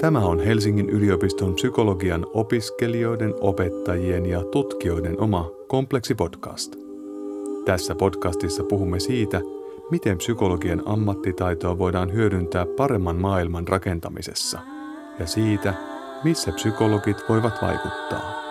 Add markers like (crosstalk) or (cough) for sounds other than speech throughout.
Tämä on Helsingin yliopiston psykologian opiskelijoiden, opettajien ja tutkijoiden oma kompleksipodcast. Tässä podcastissa puhumme siitä, miten psykologian ammattitaitoa voidaan hyödyntää paremman maailman rakentamisessa ja siitä, missä psykologit voivat vaikuttaa.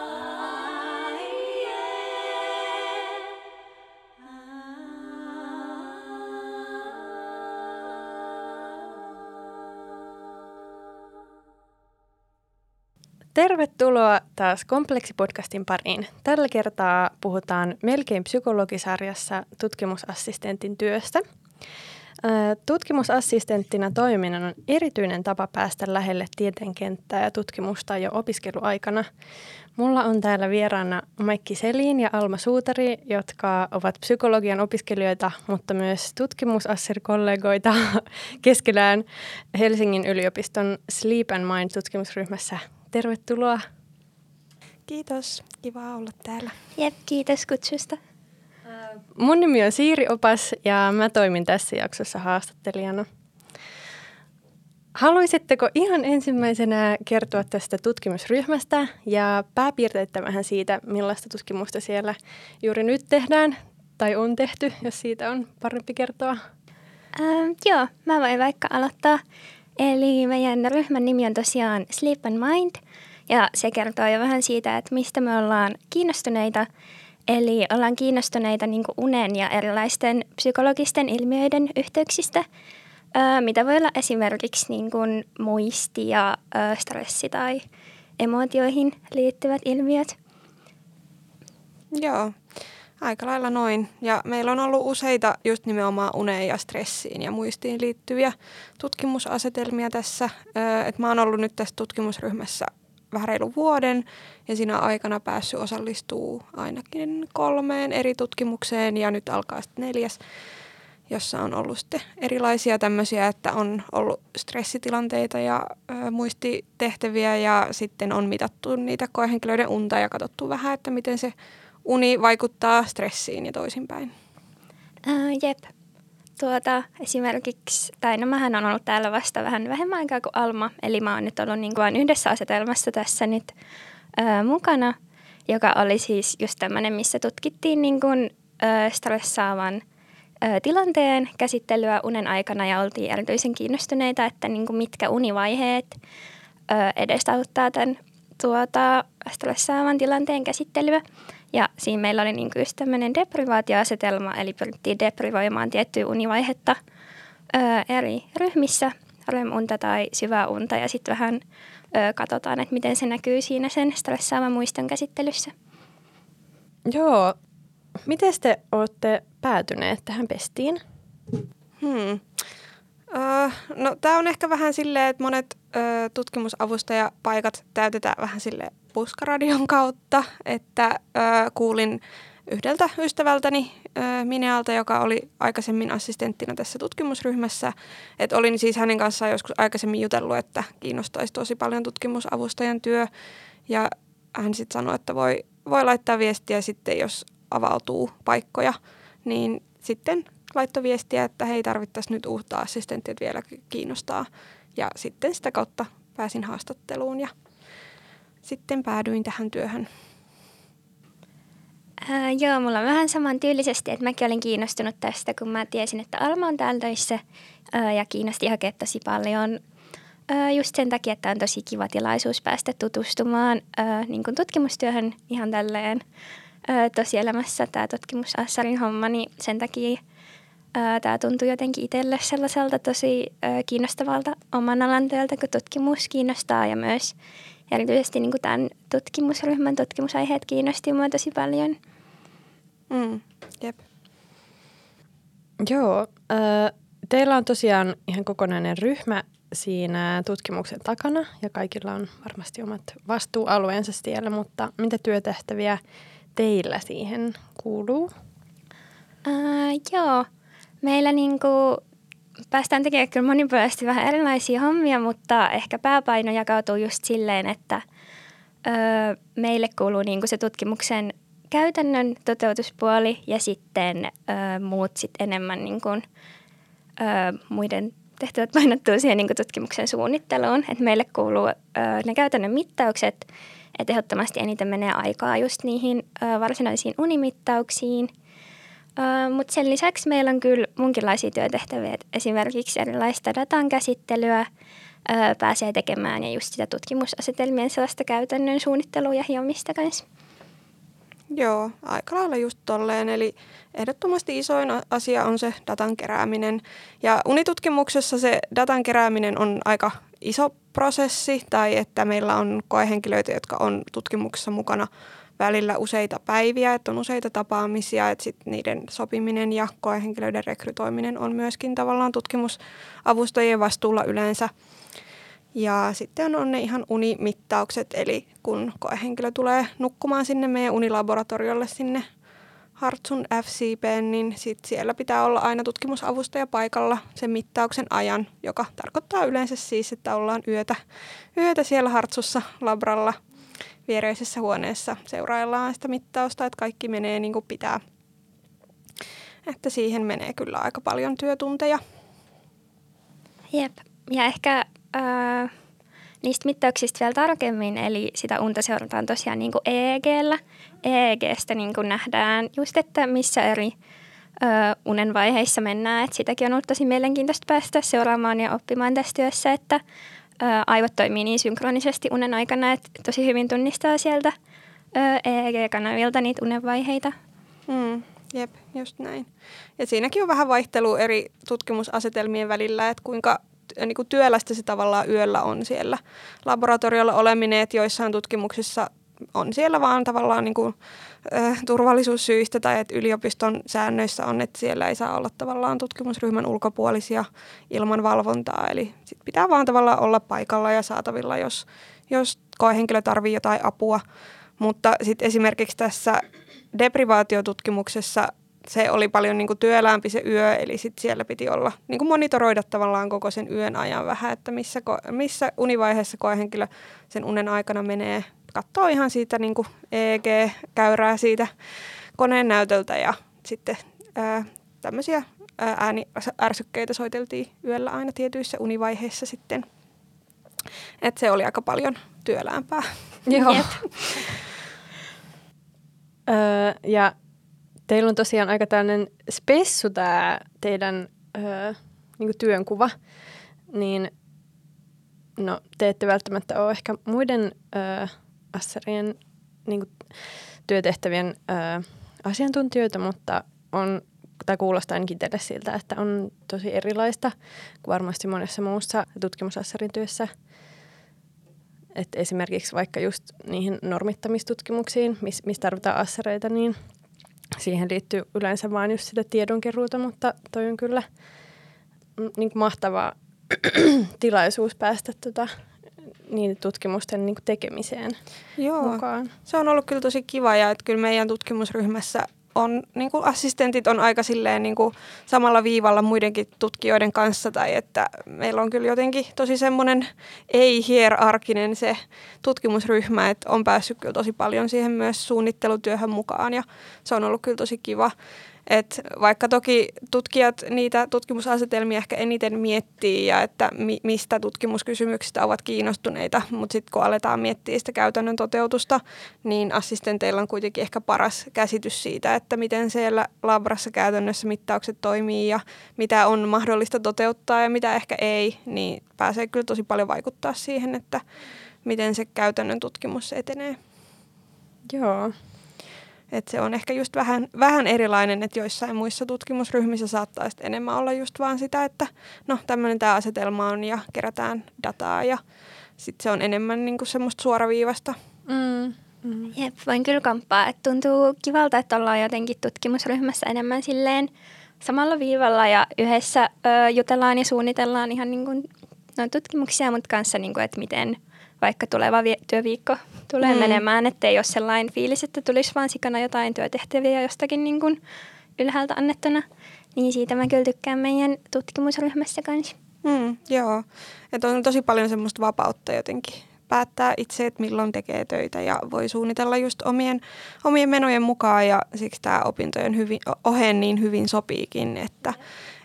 Tervetuloa taas Kompleksipodcastin pariin. Tällä kertaa puhutaan melkein psykologisarjassa tutkimusassistentin työstä. Tutkimusassistenttina toiminnan on erityinen tapa päästä lähelle tieteenkenttää ja tutkimusta jo opiskeluaikana. Mulla on täällä vieraana Maikki Selin ja Alma Suutari, jotka ovat psykologian opiskelijoita, mutta myös tutkimusassir-kollegoita (laughs) Helsingin yliopiston Sleep and Mind-tutkimusryhmässä Tervetuloa. Kiitos, kiva olla täällä. Jep, kiitos kutsusta. Mun nimi on Siiri Opas ja mä toimin tässä jaksossa haastattelijana. Haluaisitteko ihan ensimmäisenä kertoa tästä tutkimusryhmästä ja pääpiirteitä vähän siitä, millaista tutkimusta siellä juuri nyt tehdään tai on tehty, jos siitä on parempi kertoa? Ähm, joo, mä voin vaikka aloittaa. Eli meidän ryhmän nimi on tosiaan Sleep and Mind ja se kertoo jo vähän siitä, että mistä me ollaan kiinnostuneita. Eli ollaan kiinnostuneita niin unen ja erilaisten psykologisten ilmiöiden yhteyksistä, mitä voi olla esimerkiksi niin kuin muisti ja stressi tai emotioihin liittyvät ilmiöt. Joo, Aika lailla noin. Ja meillä on ollut useita just nimenomaan uneen ja stressiin ja muistiin liittyviä tutkimusasetelmia tässä. Et mä oon ollut nyt tässä tutkimusryhmässä vähän reilu vuoden ja siinä aikana päässyt osallistuu ainakin kolmeen eri tutkimukseen ja nyt alkaa sitten neljäs, jossa on ollut sitten erilaisia tämmöisiä, että on ollut stressitilanteita ja ö, muistitehtäviä ja sitten on mitattu niitä koehenkilöiden unta ja katsottu vähän, että miten se uni vaikuttaa stressiin ja toisinpäin? Äh, jep. Tuota, esimerkiksi, tai no mähän on ollut täällä vasta vähän vähemmän aikaa kuin Alma, eli mä oon nyt ollut niin kuin yhdessä asetelmassa tässä nyt äh, mukana, joka oli siis just tämmöinen, missä tutkittiin niin kuin, äh, stressaavan äh, tilanteen käsittelyä unen aikana ja oltiin erityisen kiinnostuneita, että niin kuin mitkä univaiheet äh, edesauttaa tämän tuota, stressaavan tilanteen käsittelyä. Ja siinä meillä oli niin just tämmöinen deprivaatioasetelma, eli pyrittiin deprivoimaan tiettyä univaihetta ö, eri ryhmissä, REM-unta tai syvää unta, ja sitten vähän ö, katsotaan, että miten se näkyy siinä sen stressaavan muiston käsittelyssä. Joo. Miten te olette päätyneet tähän pestiin? Hmm. Uh, no tämä on ehkä vähän silleen, että monet uh, tutkimusavustajapaikat täytetään vähän sille puskaradion kautta, että uh, kuulin yhdeltä ystävältäni uh, Minealta, joka oli aikaisemmin assistenttina tässä tutkimusryhmässä. Että olin siis hänen kanssaan joskus aikaisemmin jutellut, että kiinnostaisi tosi paljon tutkimusavustajan työ. Ja hän sitten sanoi, että voi, voi laittaa viestiä sitten, jos avautuu paikkoja, niin sitten laittoi viestiä, että hei tarvittaisiin nyt uutta assistenttia, vielä kiinnostaa. Ja sitten sitä kautta pääsin haastatteluun ja sitten päädyin tähän työhön. Ää, joo, mulla on vähän saman tyylisesti, että mäkin olin kiinnostunut tästä, kun mä tiesin, että Alma on täällä töissä ää, ja kiinnosti hakea tosi paljon ää, just sen takia, että on tosi kiva tilaisuus päästä tutustumaan ää, niin kuin tutkimustyöhön ihan tälleen ää, tosielämässä tämä tutkimusassarin homma, niin sen takia – tämä tuntui jotenkin itselle sellaiselta tosi kiinnostavalta oman alan työltä, kun tutkimus kiinnostaa ja myös erityisesti niin kuin tämän tutkimusryhmän tutkimusaiheet kiinnosti minua tosi paljon. Mm, jep. Joo, teillä on tosiaan ihan kokonainen ryhmä siinä tutkimuksen takana ja kaikilla on varmasti omat vastuualueensa siellä, mutta mitä työtehtäviä teillä siihen kuuluu? Uh, joo, Meillä niin kuin päästään tekemään kyllä monipuolisesti vähän erilaisia hommia, mutta ehkä pääpaino jakautuu just silleen, että ö, meille kuuluu niin kuin se tutkimuksen käytännön toteutuspuoli ja sitten ö, muut sit enemmän niin kuin, ö, muiden tehtävät painottuu siihen niin tutkimuksen suunnitteluun, että meille kuuluu ö, ne käytännön mittaukset, että ehdottomasti eniten menee aikaa just niihin ö, varsinaisiin unimittauksiin. Mutta sen lisäksi meillä on kyllä munkinlaisia työtehtäviä, esimerkiksi erilaista datan käsittelyä ö, pääsee tekemään ja just sitä tutkimusasetelmien sellaista käytännön suunnittelua ja hiomista kanssa. Joo, aika lailla just tolleen. Eli ehdottomasti isoin asia on se datan kerääminen. Ja unitutkimuksessa se datan kerääminen on aika iso prosessi, tai että meillä on koehenkilöitä, jotka on tutkimuksessa mukana välillä useita päiviä, että on useita tapaamisia, että sit niiden sopiminen ja koehenkilöiden rekrytoiminen on myöskin tavallaan tutkimusavustajien vastuulla yleensä. Ja sitten on ne ihan unimittaukset, eli kun koehenkilö tulee nukkumaan sinne meidän unilaboratoriolle sinne Hartsun FCP, niin sit siellä pitää olla aina tutkimusavustaja paikalla sen mittauksen ajan, joka tarkoittaa yleensä siis, että ollaan yötä, yötä siellä Hartsussa labralla viereisessä huoneessa. Seuraillaan sitä mittausta, että kaikki menee niin kuin pitää. Että siihen menee kyllä aika paljon työtunteja. Jep. Ja ehkä äh, niistä mittauksista vielä tarkemmin, eli sitä unta seurataan tosiaan niin kuin EEGllä. EEGstä niin kuin nähdään just, että missä eri ö, unen vaiheissa mennään. Et sitäkin on ollut tosi mielenkiintoista päästä seuraamaan ja oppimaan tässä työssä, että aivot toimii niin synkronisesti unen aikana, että tosi hyvin tunnistaa sieltä EEG-kanavilta niitä unenvaiheita. Mm, jep, just näin. Ja siinäkin on vähän vaihtelua eri tutkimusasetelmien välillä, että kuinka niin kuin työlästä se tavallaan yöllä on siellä laboratoriolla oleminen, että joissain tutkimuksissa on siellä vaan tavallaan niin kuin, äh, turvallisuussyistä tai että yliopiston säännöissä on, että siellä ei saa olla tavallaan tutkimusryhmän ulkopuolisia ilman valvontaa. Eli sit pitää vaan tavallaan olla paikalla ja saatavilla, jos, jos koehenkilö tarvitsee jotain apua. Mutta sitten esimerkiksi tässä deprivaatiotutkimuksessa se oli paljon niin kuin työlämpi se yö, eli sit siellä piti olla niin kuin monitoroida tavallaan koko sen yön ajan vähän, että missä, missä univaiheessa koehenkilö sen unen aikana menee. Katsoo ihan siitä niin kuin EEG-käyrää siitä koneen näytöltä ja sitten ää, tämmöisiä ääniärsykkeitä soiteltiin yöllä aina tietyissä univaiheissa sitten. Et se oli aika paljon työlämpää. Joo. öö, ja teillä on tosiaan aika tällainen spessu tämä teidän öö, niin työnkuva, niin no, te ette välttämättä ole ehkä muiden öö, asserien niin kuin, työtehtävien öö, asiantuntijoita, mutta on, tai kuulostaa ainakin teille siltä, että on tosi erilaista kuin varmasti monessa muussa tutkimusassarin työssä. Et esimerkiksi vaikka just niihin normittamistutkimuksiin, missä mis tarvitaan assereita, niin – siihen liittyy yleensä vain just sitä tiedonkeruuta, mutta toi on kyllä niin kuin mahtava (clears throat) tilaisuus päästä tota, niin tutkimusten niin kuin tekemiseen Joo. mukaan. Se on ollut kyllä tosi kiva ja että kyllä meidän tutkimusryhmässä on, niin kuin assistentit on aika silleen niin kuin samalla viivalla muidenkin tutkijoiden kanssa tai että meillä on kyllä jotenkin tosi semmoinen ei-hierarkinen se tutkimusryhmä, että on päässyt kyllä tosi paljon siihen myös suunnittelutyöhön mukaan ja se on ollut kyllä tosi kiva. Et vaikka toki tutkijat niitä tutkimusasetelmia ehkä eniten miettii ja että mi- mistä tutkimuskysymyksistä ovat kiinnostuneita, mutta sitten kun aletaan miettiä sitä käytännön toteutusta, niin assistenteilla on kuitenkin ehkä paras käsitys siitä, että miten siellä labrassa käytännössä mittaukset toimii ja mitä on mahdollista toteuttaa ja mitä ehkä ei, niin pääsee kyllä tosi paljon vaikuttaa siihen, että miten se käytännön tutkimus etenee. Joo, et se on ehkä just vähän, vähän erilainen, että joissain muissa tutkimusryhmissä saattaa enemmän olla just vaan sitä, että no tämmöinen tämä asetelma on ja kerätään dataa ja sitten se on enemmän niinku semmoista suoraviivasta. Mm. Mm. Jep, voin kyllä kamppaa, että tuntuu kivalta, että ollaan jotenkin tutkimusryhmässä enemmän silleen samalla viivalla ja yhdessä ö, jutellaan ja suunnitellaan ihan niin kuin, no, tutkimuksia, mutta kanssa, niin kuin, että miten – vaikka tuleva vi- työviikko tulee mm. menemään, ettei ole sellainen fiilis, että tulisi vaan sikana jotain työtehtäviä jostakin niin kuin ylhäältä annettuna. Niin siitä mä kyllä tykkään meidän tutkimusryhmässä kanssa. Mm, joo, että on tosi paljon semmoista vapautta jotenkin päättää itse, että milloin tekee töitä ja voi suunnitella just omien, omien menojen mukaan ja siksi tämä opintojen hyvin, oheen niin hyvin sopiikin, että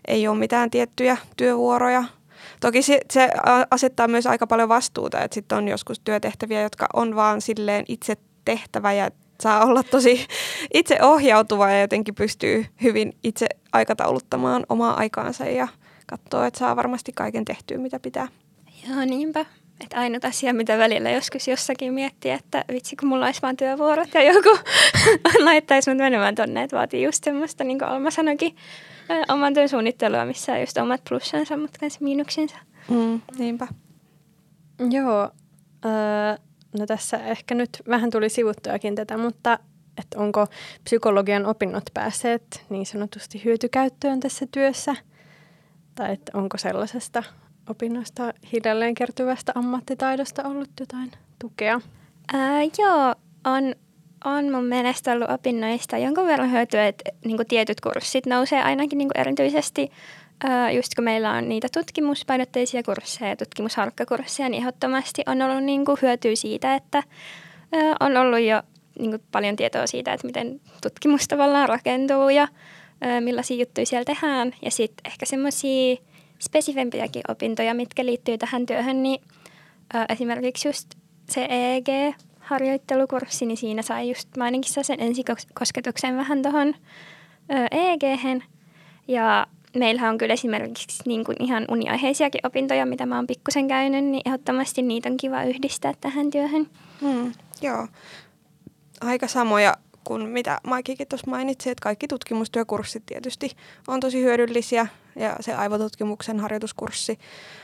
ei ole mitään tiettyjä työvuoroja – toki se, se asettaa myös aika paljon vastuuta, että sitten on joskus työtehtäviä, jotka on vaan silleen itse tehtävä ja saa olla tosi (laughs) itse ohjautuva ja jotenkin pystyy hyvin itse aikatauluttamaan omaa aikaansa ja katsoa, että saa varmasti kaiken tehtyä, mitä pitää. Joo, niinpä. Että ainut asia, mitä välillä joskus jossakin miettii, että vitsi kun mulla olisi vaan työvuorot ja joku (laughs) laittaisi mut menemään tonne, että vaatii just semmoista, niin kuin Alma sanoikin, (laughs) oman työn suunnittelua, missä on just omat plussansa, mutta myös miinuksensa. Mm, niinpä. Joo, öö, no tässä ehkä nyt vähän tuli sivuttuakin tätä, mutta että onko psykologian opinnot päässeet niin sanotusti hyötykäyttöön tässä työssä? Tai että onko sellaisesta opinnoista hiljalleen kertyvästä ammattitaidosta ollut jotain tukea? Ää, joo, on, on mun mielestä ollut opinnoista jonkun verran hyötyä, että niin tietyt kurssit nousee ainakin niin erityisesti just kun meillä on niitä tutkimuspainotteisia kursseja ja tutkimusharkkakursseja, niin ehdottomasti on ollut niin kuin hyötyä siitä, että on ollut jo niin kuin paljon tietoa siitä, että miten tutkimus tavallaan rakentuu ja millaisia juttuja siellä tehdään. Ja sitten ehkä semmoisia spesifempiäkin opintoja, mitkä liittyy tähän työhön, niin esimerkiksi just se EEG-harjoittelukurssi, niin siinä sai just mä ainakin sen ensikosketuksen vähän tuohon eeg Ja meillähän on kyllä esimerkiksi niin kuin ihan uniaiheisiakin opintoja, mitä mä oon pikkusen käynyt, niin ehdottomasti niitä on kiva yhdistää tähän työhön. Hmm, joo, aika samoja kuin mitä Maikikin tuossa mainitsi, että kaikki tutkimustyökurssit tietysti on tosi hyödyllisiä ja se aivotutkimuksen harjoituskurssi.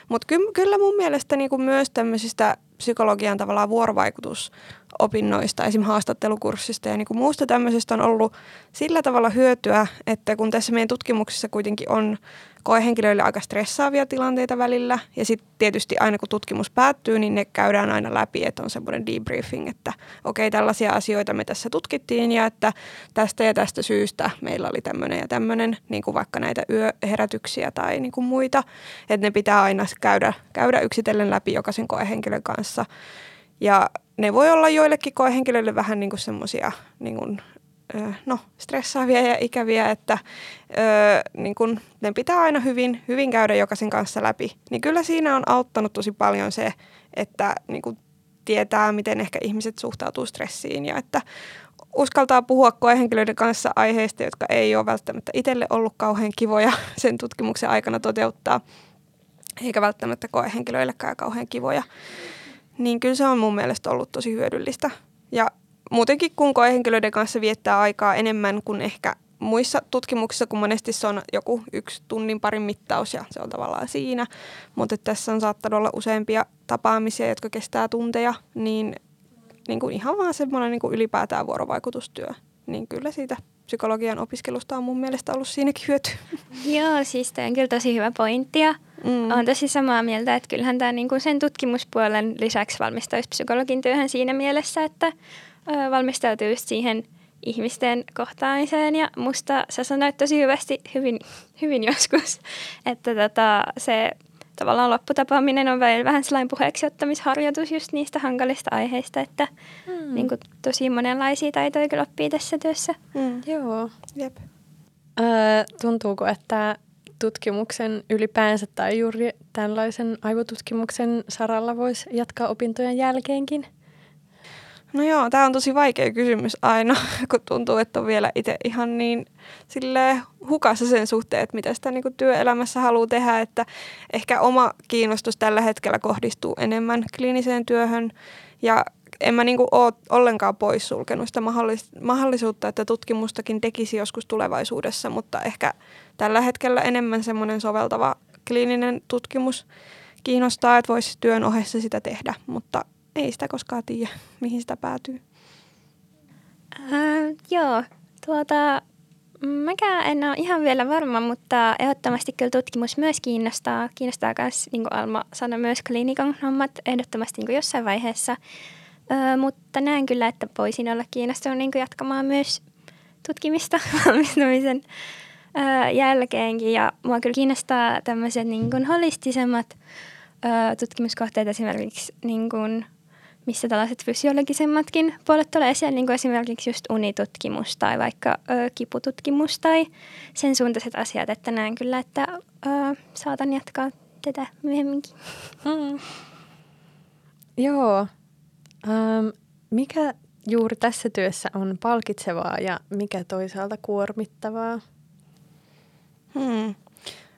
Mutta ky- kyllä mun mielestä niinku myös tämmöisistä psykologian tavallaan vuorovaikutusopinnoista, esim. haastattelukurssista ja niinku muusta tämmöisestä on ollut sillä tavalla hyötyä, että kun tässä meidän tutkimuksessa kuitenkin on koehenkilöille aika stressaavia tilanteita välillä. Ja sitten tietysti aina kun tutkimus päättyy, niin ne käydään aina läpi, että on semmoinen debriefing, että okei, okay, tällaisia asioita me tässä tutkittiin ja että tästä ja tästä syystä meillä oli tämmöinen ja tämmöinen, niin kuin vaikka näitä yöherätyksiä tai niin kuin muita. Että ne pitää aina käydä, käydä yksitellen läpi jokaisen koehenkilön kanssa. Ja ne voi olla joillekin koehenkilöille vähän niin kuin semmoisia niin no, stressaavia ja ikäviä, että ö, niin kun, ne pitää aina hyvin, hyvin käydä jokaisen kanssa läpi. Niin kyllä siinä on auttanut tosi paljon se, että niin kun tietää, miten ehkä ihmiset suhtautuu stressiin ja että uskaltaa puhua koehenkilöiden kanssa aiheista, jotka ei ole välttämättä itselle ollut kauhean kivoja (laughs) sen tutkimuksen aikana toteuttaa, eikä välttämättä koehenkilöillekään kauhean kivoja. Niin kyllä se on mun mielestä ollut tosi hyödyllistä. Ja muutenkin kun koehenkilöiden kanssa viettää aikaa enemmän kuin ehkä muissa tutkimuksissa, kun monesti se on joku yksi tunnin parin mittaus ja se on tavallaan siinä. Mutta tässä on saattanut olla useampia tapaamisia, jotka kestää tunteja, niin, niin kuin ihan vaan semmoinen niin kuin ylipäätään vuorovaikutustyö. Niin kyllä siitä psykologian opiskelusta on mun mielestä ollut siinäkin hyöty. (laughs) Joo, siis tämä on kyllä tosi hyvä pointti ja mm. olen tosi samaa mieltä, että kyllähän tämä niin kuin sen tutkimuspuolen lisäksi valmistaisi psykologin työhön siinä mielessä, että valmistautuu just siihen ihmisten kohtaamiseen ja musta sä sanoit tosi hyvästi, hyvin, hyvin joskus, (laughs) että tota, se tavallaan lopputapaaminen on vähän sellainen puheeksi ottamisharjoitus just niistä hankalista aiheista, että mm. niin kuin, tosi monenlaisia taitoja kyllä oppii tässä työssä. Mm. Joo. Jep. Öö, tuntuuko, että tutkimuksen ylipäänsä tai juuri tällaisen aivotutkimuksen saralla voisi jatkaa opintojen jälkeenkin? No joo, tämä on tosi vaikea kysymys aina, (laughs) kun tuntuu, että on vielä itse ihan niin sille hukassa sen suhteen, että mitä sitä niin työelämässä haluaa tehdä, että ehkä oma kiinnostus tällä hetkellä kohdistuu enemmän kliiniseen työhön. Ja en mä niin ole ollenkaan poissulkenut sitä mahdollis- mahdollisuutta, että tutkimustakin tekisi joskus tulevaisuudessa, mutta ehkä tällä hetkellä enemmän semmoinen soveltava kliininen tutkimus kiinnostaa, että voisi työn ohessa sitä tehdä, mutta ei sitä koskaan tiedä, (laughs) mihin sitä päätyy. Äh, joo, tuota, mäkään en ole ihan vielä varma, mutta ehdottomasti kyllä tutkimus myös kiinnostaa. Kiinnostaa myös, niin kuin Alma sanoi, myös klinikon hommat ehdottomasti niin kuin jossain vaiheessa. Ö, mutta näen kyllä, että voisin olla kiinnostunut niin kuin jatkamaan myös tutkimista (laughs) valmistumisen ö, jälkeenkin. Ja mua kyllä kiinnostaa tämmöiset niin holistisemmat ö, tutkimuskohteet esimerkiksi niin kuin missä tällaiset fysiologisemmatkin puolet tulee esiin, niin kuin esimerkiksi just unitutkimus tai vaikka ö, kipututkimus tai sen suuntaiset asiat, että näen kyllä, että ö, saatan jatkaa tätä myöhemminkin. Mm. Joo. Ähm, mikä juuri tässä työssä on palkitsevaa ja mikä toisaalta kuormittavaa? Hmm.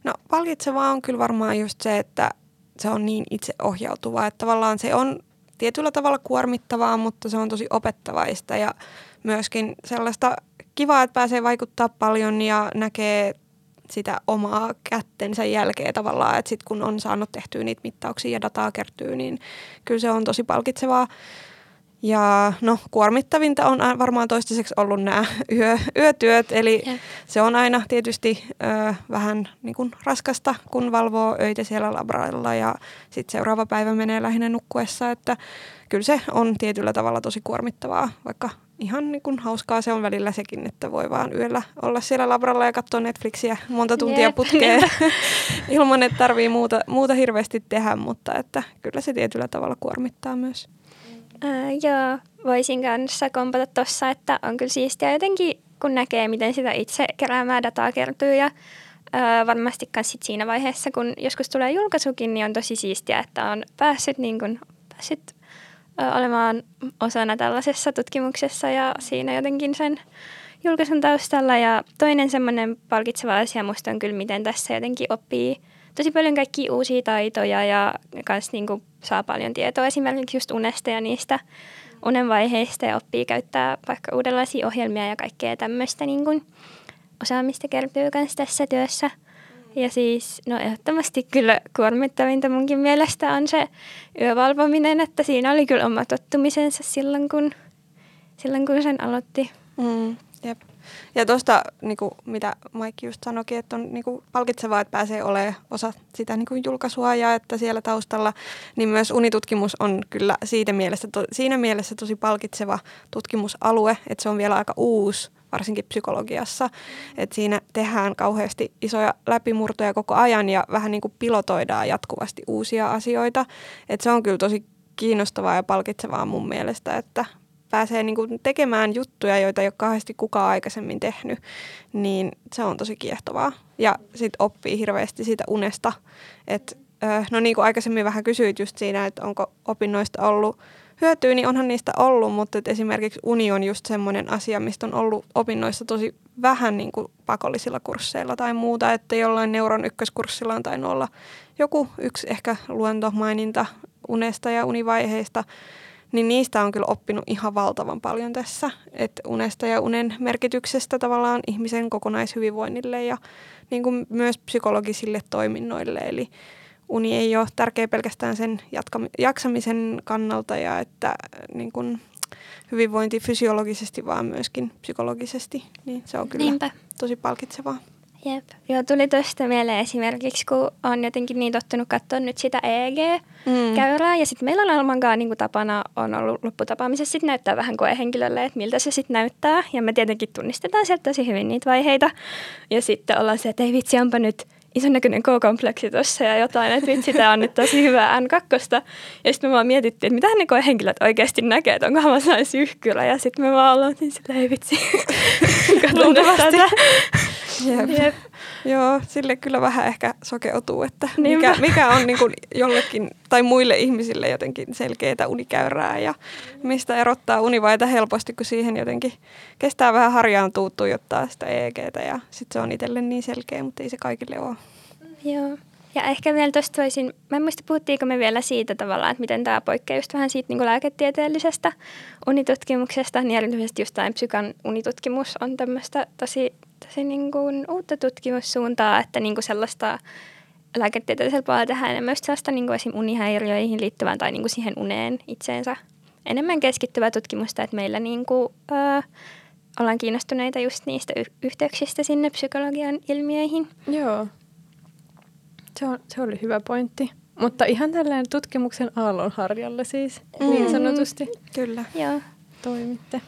No palkitsevaa on kyllä varmaan just se, että se on niin itseohjautuvaa, että tavallaan se on tietyllä tavalla kuormittavaa, mutta se on tosi opettavaista ja myöskin sellaista kivaa, että pääsee vaikuttaa paljon ja näkee sitä omaa kättensä jälkeen tavallaan, että sitten kun on saanut tehtyä niitä mittauksia ja dataa kertyy, niin kyllä se on tosi palkitsevaa. Ja no kuormittavinta on varmaan toistaiseksi ollut nämä (laughs) yö, yötyöt, eli yeah. se on aina tietysti ö, vähän niin kuin raskasta, kun valvoo öitä siellä labrailla ja sitten seuraava päivä menee lähinnä nukkuessa, että kyllä se on tietyllä tavalla tosi kuormittavaa, vaikka ihan niin kuin hauskaa se on välillä sekin, että voi vaan yöllä olla siellä labralla ja katsoa Netflixiä monta tuntia Jeep. putkeen (laughs) ilman, että tarvii muuta, muuta hirveästi tehdä, mutta että kyllä se tietyllä tavalla kuormittaa myös. Ää, joo, voisin kanssa kompata tuossa, että on kyllä siistiä jotenkin, kun näkee, miten sitä itse keräämää dataa kertyy ja ää, varmasti myös siinä vaiheessa, kun joskus tulee julkaisukin, niin on tosi siistiä, että on päässyt, niin kun, päässyt ää, olemaan osana tällaisessa tutkimuksessa ja siinä jotenkin sen julkaisun taustalla. Ja toinen semmoinen palkitseva asia musta on kyllä, miten tässä jotenkin oppii tosi paljon kaikkia uusia taitoja ja myös niin saa paljon tietoa esimerkiksi just unesta ja niistä unenvaiheista ja oppii käyttää vaikka uudenlaisia ohjelmia ja kaikkea tämmöistä niin kuin osaamista kertyy myös tässä työssä. Ja siis, no ehdottomasti kyllä kuormittavinta munkin mielestä on se yövalvominen, että siinä oli kyllä oma tottumisensa silloin, kun, silloin, kun sen aloitti. Mm, jep. Ja tuosta, niin mitä Maikki just sanoikin, että on niin kuin palkitsevaa, että pääsee olemaan osa sitä niin kuin julkaisua ja että siellä taustalla, niin myös unitutkimus on kyllä siitä mielessä, to, siinä mielessä tosi palkitseva tutkimusalue, että se on vielä aika uusi varsinkin psykologiassa, että siinä tehdään kauheasti isoja läpimurtoja koko ajan ja vähän niin kuin pilotoidaan jatkuvasti uusia asioita, että se on kyllä tosi kiinnostavaa ja palkitsevaa mun mielestä, että pääsee niin kuin tekemään juttuja, joita ei ole kauheasti kukaan aikaisemmin tehnyt, niin se on tosi kiehtovaa. Ja sitten oppii hirveästi siitä unesta. Et, no niin kuin aikaisemmin vähän kysyit just siinä, että onko opinnoista ollut hyötyä, niin onhan niistä ollut, mutta esimerkiksi uni on just semmoinen asia, mistä on ollut opinnoissa tosi vähän niin kuin pakollisilla kursseilla tai muuta, että jollain neuron ykköskurssilla on tainnut olla joku yksi ehkä luentomaininta unesta ja univaiheista, niin niistä on kyllä oppinut ihan valtavan paljon tässä. Että unesta ja unen merkityksestä tavallaan ihmisen kokonaishyvinvoinnille ja niin kuin myös psykologisille toiminnoille. Eli uni ei ole tärkeä pelkästään sen jatka- jaksamisen kannalta ja että niin kuin hyvinvointi fysiologisesti, vaan myöskin psykologisesti. Niin se on kyllä Niinpä. tosi palkitsevaa. Jep. Joo, tuli tuosta mieleen esimerkiksi, kun on jotenkin niin tottunut katsoa nyt sitä EEG-käyrää. Mm. Ja sitten meillä on Almankaan niin tapana on ollut lopputapaamisessa sit näyttää vähän koehenkilölle, että miltä se sitten näyttää. Ja me tietenkin tunnistetaan sieltä tosi hyvin niitä vaiheita. Ja sitten ollaan se, että ei vitsi, onpa nyt ison näköinen K-kompleksi tuossa ja jotain, että vitsi, tämä on nyt tosi hyvää N2. Ja sitten me vaan mietittiin, että mitä ne koehenkilöt oikeasti näkee, että onkohan mä sain syyhkylä. Ja sitten me vaan ollaan niin sillä ei vitsi, (laughs) katson tätä. Jep. Jep. Joo, sille kyllä vähän ehkä sokeutuu, että mikä, mikä on niin kuin jollekin tai muille ihmisille jotenkin selkeää unikäyrää ja mistä erottaa univaita helposti, kun siihen jotenkin kestää vähän harjaan tuuttuujottaa sitä EEGtä ja sitten se on itselle niin selkeä, mutta ei se kaikille ole. Joo. Ja ehkä vielä tuosta voisin, mä en muista puhuttiinko me vielä siitä tavallaan, että miten tämä poikkeaa just vähän siitä niin kuin lääketieteellisestä unitutkimuksesta, niin erityisesti just tämä psykan unitutkimus on tämmöistä tosi tosi niin kuin uutta tutkimussuuntaa, että niin kuin sellaista lääketieteellisellä puolella tehdään enemmän just sellaista niin kuin esim. unihäiriöihin liittyvään tai niin kuin siihen uneen itseensä enemmän keskittyvää tutkimusta, että meillä niin kuin, ö, ollaan kiinnostuneita just niistä y- yhteyksistä sinne psykologian ilmiöihin. Joo, se, on, se oli hyvä pointti. Mutta ihan tällainen tutkimuksen aallonharjalla siis, mm. niin sanotusti. Kyllä. Joo. Toimitte.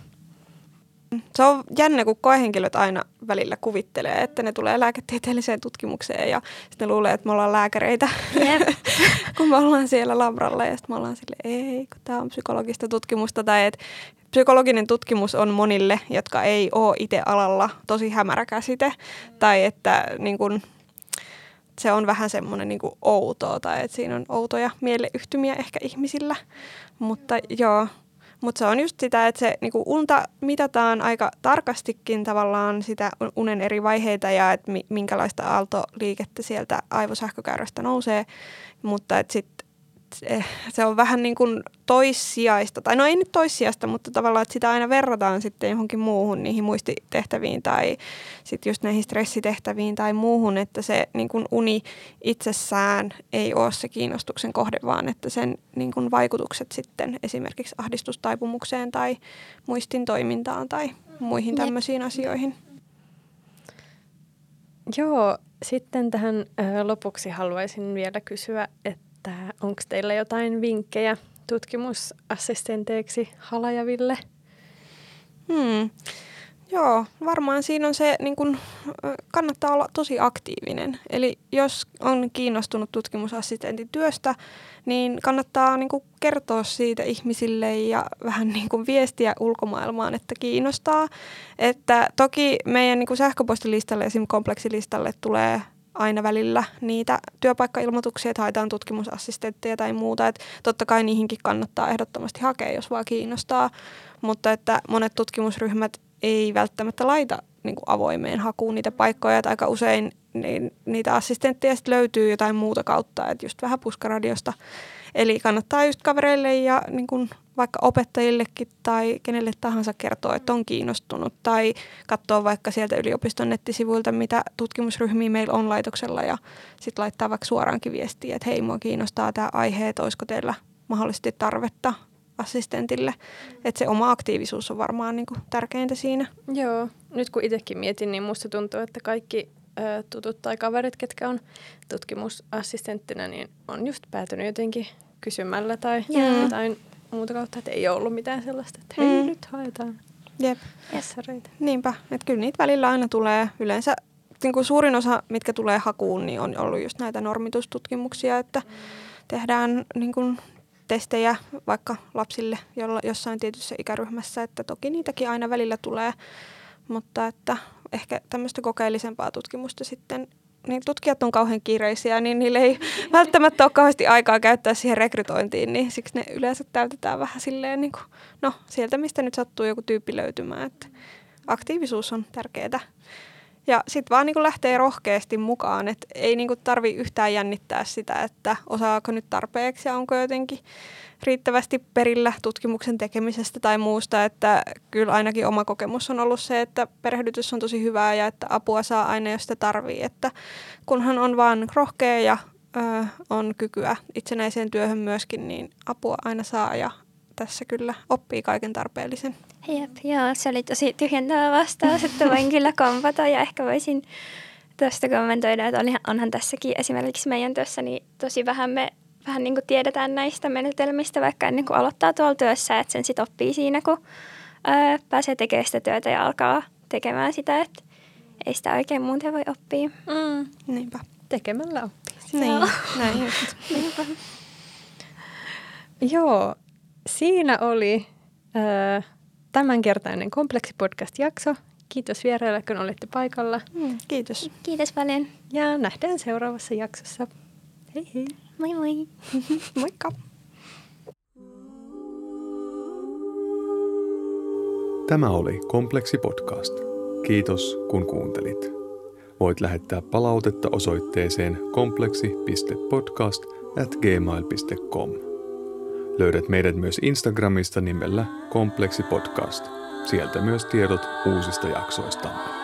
Se on jännä, kun koehenkilöt aina välillä kuvittelee, että ne tulee lääketieteelliseen tutkimukseen ja sitten ne luulee, että me ollaan lääkäreitä, yep. (laughs) kun me ollaan siellä labralla ja sitten me ollaan sille, ei, kun tämä on psykologista tutkimusta tai että psykologinen tutkimus on monille, jotka ei ole itse alalla tosi hämärä käsite tai että niin kun, se on vähän semmoinen niin outoa tai että siinä on outoja mieleyhtymiä ehkä ihmisillä. Mutta joo, mutta se on just sitä, että se niinku unta mitataan aika tarkastikin tavallaan sitä unen eri vaiheita ja että minkälaista aaltoliikettä sieltä aivosähkökäyrästä nousee. Mutta sitten se on vähän niin kuin toissijaista, tai no ei nyt toissijasta, mutta tavallaan, että sitä aina verrataan sitten johonkin muuhun, niihin muistitehtäviin tai sitten just näihin stressitehtäviin tai muuhun, että se niin kuin uni itsessään ei ole se kiinnostuksen kohde, vaan että sen niin kuin vaikutukset sitten esimerkiksi ahdistustaipumukseen tai muistin toimintaan tai muihin tämmöisiin asioihin. Joo, sitten tähän lopuksi haluaisin vielä kysyä, että että onko teillä jotain vinkkejä tutkimusassistenteiksi halajaville? Hmm. Joo, varmaan siinä on se, niin kun, kannattaa olla tosi aktiivinen. Eli jos on kiinnostunut tutkimusassistentin työstä, niin kannattaa niin kun, kertoa siitä ihmisille ja vähän niin kun, viestiä ulkomaailmaan, että kiinnostaa. Että toki meidän niin kun, sähköpostilistalle, esim. kompleksilistalle tulee aina välillä niitä työpaikkailmoituksia, että haetaan tutkimusassistentteja tai muuta. Että totta kai niihinkin kannattaa ehdottomasti hakea, jos vaan kiinnostaa, mutta että monet tutkimusryhmät ei välttämättä laita niin kuin avoimeen hakuun niitä paikkoja, että aika usein niin, niitä assistentteja löytyy jotain muuta kautta, että just vähän puskaradiosta. Eli kannattaa just kavereille ja niin kuin vaikka opettajillekin tai kenelle tahansa kertoa, että on kiinnostunut tai katsoa vaikka sieltä yliopiston nettisivuilta, mitä tutkimusryhmiä meillä on laitoksella ja sitten laittaa vaikka suoraankin viestiä, että hei, mua kiinnostaa tämä aihe, että olisiko teillä mahdollisesti tarvetta assistentille. Että se oma aktiivisuus on varmaan niin kuin tärkeintä siinä. Joo, nyt kun itsekin mietin, niin musta tuntuu, että kaikki tutut tai kaverit, ketkä on tutkimusassistenttina, niin on just päätynyt jotenkin kysymällä tai yeah. jotain muuta kautta, että ei ollut mitään sellaista, että hei mm. nyt haetaan Jep. Jässäreitä. Niinpä, että kyllä niitä välillä aina tulee yleensä niin kuin suurin osa, mitkä tulee hakuun, niin on ollut just näitä normitustutkimuksia, että tehdään niin kuin testejä vaikka lapsille jolla, jossain tietyssä ikäryhmässä, että toki niitäkin aina välillä tulee, mutta että ehkä tämmöistä kokeellisempaa tutkimusta sitten niin tutkijat on kauhean kiireisiä, niin niille ei (laughs) välttämättä ole kauheasti aikaa käyttää siihen rekrytointiin, niin siksi ne yleensä täytetään vähän silleen, niin kuin, no sieltä mistä nyt sattuu joku tyyppi löytymään, että aktiivisuus on tärkeää. Ja sitten vaan niin lähtee rohkeasti mukaan, että ei niin tarvi yhtään jännittää sitä, että osaako nyt tarpeeksi ja onko jotenkin riittävästi perillä tutkimuksen tekemisestä tai muusta, että kyllä ainakin oma kokemus on ollut se, että perehdytys on tosi hyvää ja että apua saa aina, jos sitä tarvii, että kunhan on vaan rohkea ja ö, on kykyä itsenäiseen työhön myöskin, niin apua aina saa ja tässä kyllä oppii kaiken tarpeellisen. Jep, joo, se oli tosi tyhjentävä vastaus, että voin (laughs) kyllä kompata ja ehkä voisin tuosta kommentoida, että onhan tässäkin esimerkiksi meidän työssä niin tosi vähän me vähän niin kuin tiedetään näistä menetelmistä vaikka ennen kuin aloittaa tuolla työssä, että sen sitten oppii siinä, kun ää, pääsee tekemään sitä työtä ja alkaa tekemään sitä, että ei sitä oikein muuten voi oppia. Mm. Niinpä. Tekemällä oppii. Niin, näin just. (laughs) Niinpä. Joo, siinä oli äh, tämänkertainen Kompleksi-podcast-jakso. Kiitos vieraille, kun olitte paikalla. Mm, kiitos. Kiitos paljon. Ja nähdään seuraavassa jaksossa. Hei hei. Moi moi. (laughs) Moikka. Tämä oli Kompleksi podcast. Kiitos kun kuuntelit. Voit lähettää palautetta osoitteeseen kompleksi.podcast at gmail.com. Löydät meidät myös Instagramista nimellä Kompleksi podcast. Sieltä myös tiedot uusista jaksoistamme.